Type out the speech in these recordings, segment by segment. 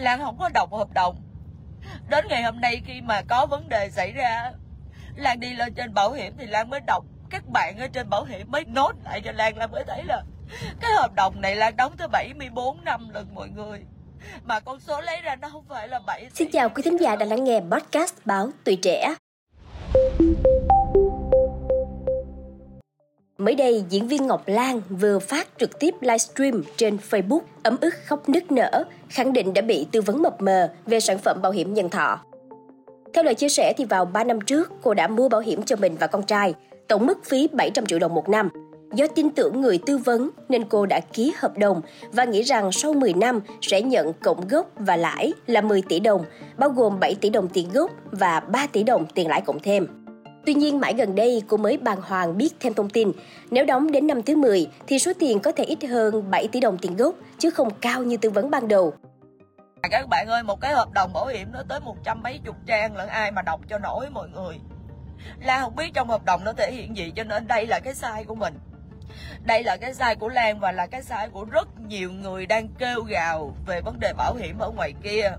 Lan không có đọc hợp đồng. Đến ngày hôm nay khi mà có vấn đề xảy ra, Lan đi lên trên bảo hiểm thì Lan mới đọc. Các bạn ở trên bảo hiểm mới nốt lại cho Lan Lan mới thấy là Cái hợp đồng này Lan đóng tới 74 năm lần mọi người. Mà con số lấy ra nó không phải là 7. Xin chào quý thính giả đã lắng nghe podcast báo Tuổi Trẻ. Mới đây, diễn viên Ngọc Lan vừa phát trực tiếp livestream trên Facebook ấm ức khóc nức nở, khẳng định đã bị tư vấn mập mờ về sản phẩm bảo hiểm nhân thọ. Theo lời chia sẻ thì vào 3 năm trước, cô đã mua bảo hiểm cho mình và con trai, tổng mức phí 700 triệu đồng một năm. Do tin tưởng người tư vấn nên cô đã ký hợp đồng và nghĩ rằng sau 10 năm sẽ nhận cộng gốc và lãi là 10 tỷ đồng, bao gồm 7 tỷ đồng tiền gốc và 3 tỷ đồng tiền lãi cộng thêm. Tuy nhiên mãi gần đây cô mới bàng hoàng biết thêm thông tin, nếu đóng đến năm thứ 10 thì số tiền có thể ít hơn 7 tỷ đồng tiền gốc chứ không cao như tư vấn ban đầu. Các bạn ơi, một cái hợp đồng bảo hiểm nó tới một trăm mấy chục trang lẫn ai mà đọc cho nổi mọi người. Lan không biết trong hợp đồng nó thể hiện gì cho nên đây là cái sai của mình. Đây là cái sai của Lan và là cái sai của rất nhiều người đang kêu gào về vấn đề bảo hiểm ở ngoài kia.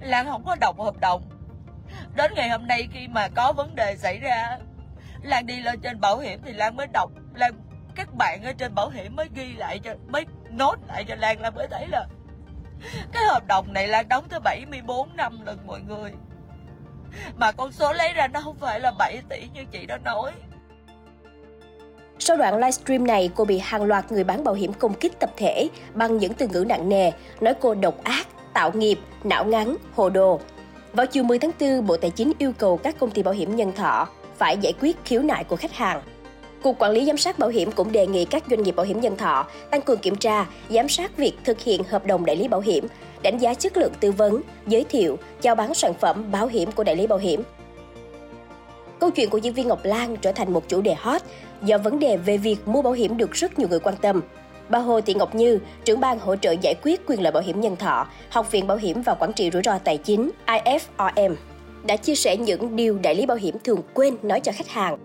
Lan không có đọc hợp đồng đến ngày hôm nay khi mà có vấn đề xảy ra lan đi lên trên bảo hiểm thì lan mới đọc lan các bạn ở trên bảo hiểm mới ghi lại cho mới nốt lại cho lan lan mới thấy là cái hợp đồng này lan đóng tới 74 năm lần mọi người. Mà con số lấy ra nó không phải là 7 tỷ như chị đã nói. Sau đoạn livestream này, cô bị hàng loạt người bán bảo hiểm công kích tập thể bằng những từ ngữ nặng nề, nói cô độc ác, tạo nghiệp, não ngắn, hồ đồ, vào chiều 10 tháng 4, Bộ Tài chính yêu cầu các công ty bảo hiểm nhân thọ phải giải quyết khiếu nại của khách hàng. Cục Quản lý Giám sát Bảo hiểm cũng đề nghị các doanh nghiệp bảo hiểm nhân thọ tăng cường kiểm tra, giám sát việc thực hiện hợp đồng đại lý bảo hiểm, đánh giá chất lượng tư vấn, giới thiệu, chào bán sản phẩm bảo hiểm của đại lý bảo hiểm. Câu chuyện của diễn viên Ngọc Lan trở thành một chủ đề hot do vấn đề về việc mua bảo hiểm được rất nhiều người quan tâm. Bà Hồ Thị Ngọc Như, trưởng ban hỗ trợ giải quyết quyền lợi bảo hiểm nhân thọ, Học viện Bảo hiểm và Quản trị rủi ro tài chính IFRM, đã chia sẻ những điều đại lý bảo hiểm thường quên nói cho khách hàng.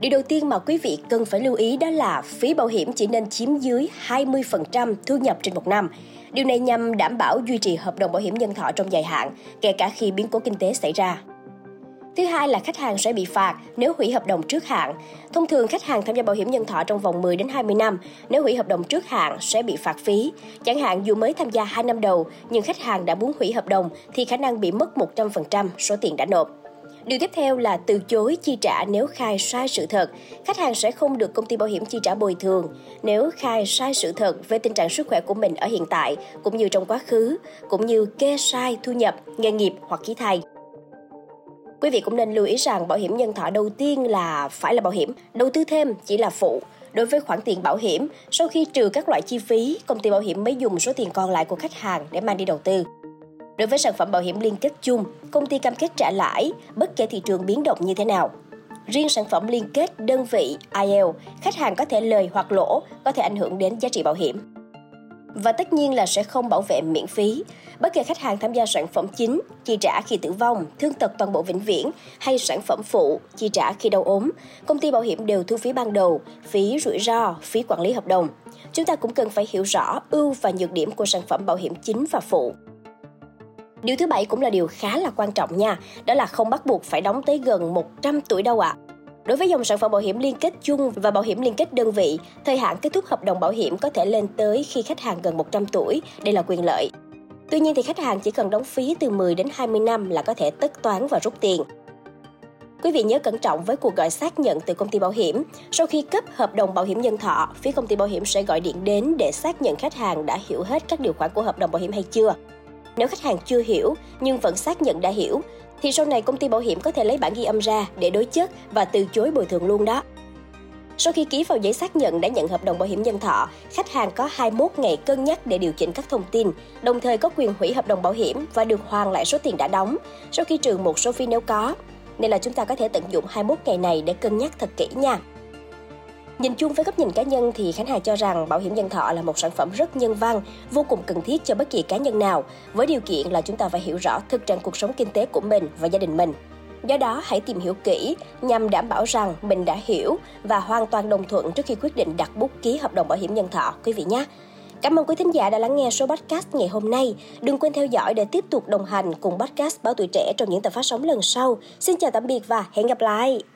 Điều đầu tiên mà quý vị cần phải lưu ý đó là phí bảo hiểm chỉ nên chiếm dưới 20% thu nhập trên một năm. Điều này nhằm đảm bảo duy trì hợp đồng bảo hiểm nhân thọ trong dài hạn, kể cả khi biến cố kinh tế xảy ra. Thứ hai là khách hàng sẽ bị phạt nếu hủy hợp đồng trước hạn. Thông thường khách hàng tham gia bảo hiểm nhân thọ trong vòng 10 đến 20 năm, nếu hủy hợp đồng trước hạn sẽ bị phạt phí. Chẳng hạn dù mới tham gia 2 năm đầu nhưng khách hàng đã muốn hủy hợp đồng thì khả năng bị mất 100% số tiền đã nộp. Điều tiếp theo là từ chối chi trả nếu khai sai sự thật. Khách hàng sẽ không được công ty bảo hiểm chi trả bồi thường nếu khai sai sự thật về tình trạng sức khỏe của mình ở hiện tại cũng như trong quá khứ, cũng như kê sai thu nhập, nghề nghiệp hoặc ký thai. Quý vị cũng nên lưu ý rằng bảo hiểm nhân thọ đầu tiên là phải là bảo hiểm, đầu tư thêm chỉ là phụ. Đối với khoản tiền bảo hiểm, sau khi trừ các loại chi phí, công ty bảo hiểm mới dùng số tiền còn lại của khách hàng để mang đi đầu tư. Đối với sản phẩm bảo hiểm liên kết chung, công ty cam kết trả lãi bất kể thị trường biến động như thế nào. Riêng sản phẩm liên kết đơn vị IL, khách hàng có thể lời hoặc lỗ, có thể ảnh hưởng đến giá trị bảo hiểm. Và tất nhiên là sẽ không bảo vệ miễn phí. Bất kể khách hàng tham gia sản phẩm chính, chi trả khi tử vong, thương tật toàn bộ vĩnh viễn hay sản phẩm phụ, chi trả khi đau ốm, công ty bảo hiểm đều thu phí ban đầu, phí rủi ro, phí quản lý hợp đồng. Chúng ta cũng cần phải hiểu rõ ưu và nhược điểm của sản phẩm bảo hiểm chính và phụ. Điều thứ bảy cũng là điều khá là quan trọng nha, đó là không bắt buộc phải đóng tới gần 100 tuổi đâu ạ. À. Đối với dòng sản phẩm bảo hiểm liên kết chung và bảo hiểm liên kết đơn vị, thời hạn kết thúc hợp đồng bảo hiểm có thể lên tới khi khách hàng gần 100 tuổi, đây là quyền lợi. Tuy nhiên thì khách hàng chỉ cần đóng phí từ 10 đến 20 năm là có thể tất toán và rút tiền. Quý vị nhớ cẩn trọng với cuộc gọi xác nhận từ công ty bảo hiểm. Sau khi cấp hợp đồng bảo hiểm nhân thọ, phía công ty bảo hiểm sẽ gọi điện đến để xác nhận khách hàng đã hiểu hết các điều khoản của hợp đồng bảo hiểm hay chưa. Nếu khách hàng chưa hiểu nhưng vẫn xác nhận đã hiểu, thì sau này công ty bảo hiểm có thể lấy bản ghi âm ra để đối chất và từ chối bồi thường luôn đó. Sau khi ký vào giấy xác nhận đã nhận hợp đồng bảo hiểm nhân thọ, khách hàng có 21 ngày cân nhắc để điều chỉnh các thông tin, đồng thời có quyền hủy hợp đồng bảo hiểm và được hoàn lại số tiền đã đóng, sau khi trừ một số phí nếu có. Nên là chúng ta có thể tận dụng 21 ngày này để cân nhắc thật kỹ nha. Nhìn chung với góc nhìn cá nhân thì Khánh Hà cho rằng bảo hiểm nhân thọ là một sản phẩm rất nhân văn, vô cùng cần thiết cho bất kỳ cá nhân nào, với điều kiện là chúng ta phải hiểu rõ thực trạng cuộc sống kinh tế của mình và gia đình mình. Do đó, hãy tìm hiểu kỹ nhằm đảm bảo rằng mình đã hiểu và hoàn toàn đồng thuận trước khi quyết định đặt bút ký hợp đồng bảo hiểm nhân thọ quý vị nhé. Cảm ơn quý thính giả đã lắng nghe số podcast ngày hôm nay. Đừng quên theo dõi để tiếp tục đồng hành cùng podcast Báo Tuổi Trẻ trong những tập phát sóng lần sau. Xin chào tạm biệt và hẹn gặp lại!